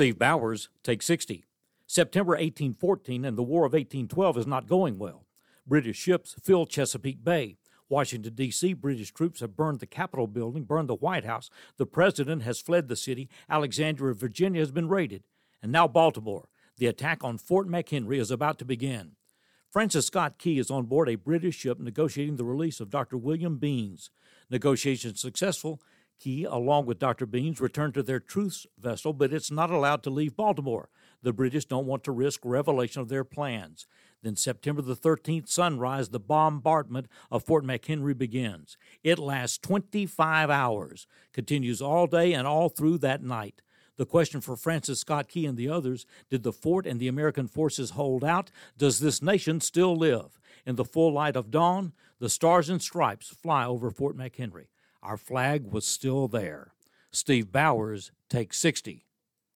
Steve Bowers takes 60. September 1814 and the War of 1812 is not going well. British ships fill Chesapeake Bay. Washington, D.C., British troops have burned the Capitol building, burned the White House. The president has fled the city. Alexandria, Virginia has been raided. And now Baltimore. The attack on Fort McHenry is about to begin. Francis Scott Key is on board a British ship negotiating the release of Dr. William Beanes. Negotiations successful, Key, along with Dr. Beanes, return to their truce vessel, but it's not allowed to leave Baltimore. The British don't want to risk revelation of their plans. Then September the 13th, sunrise, the bombardment of Fort McHenry begins. It lasts 25 hours, continues all day and all through that night. The question for Francis Scott Key and the others did the fort and the American forces hold out? Does this nation still live? In the full light of dawn, the stars and stripes fly over Fort McHenry. Our flag was still there. Steve Bowers takes 60.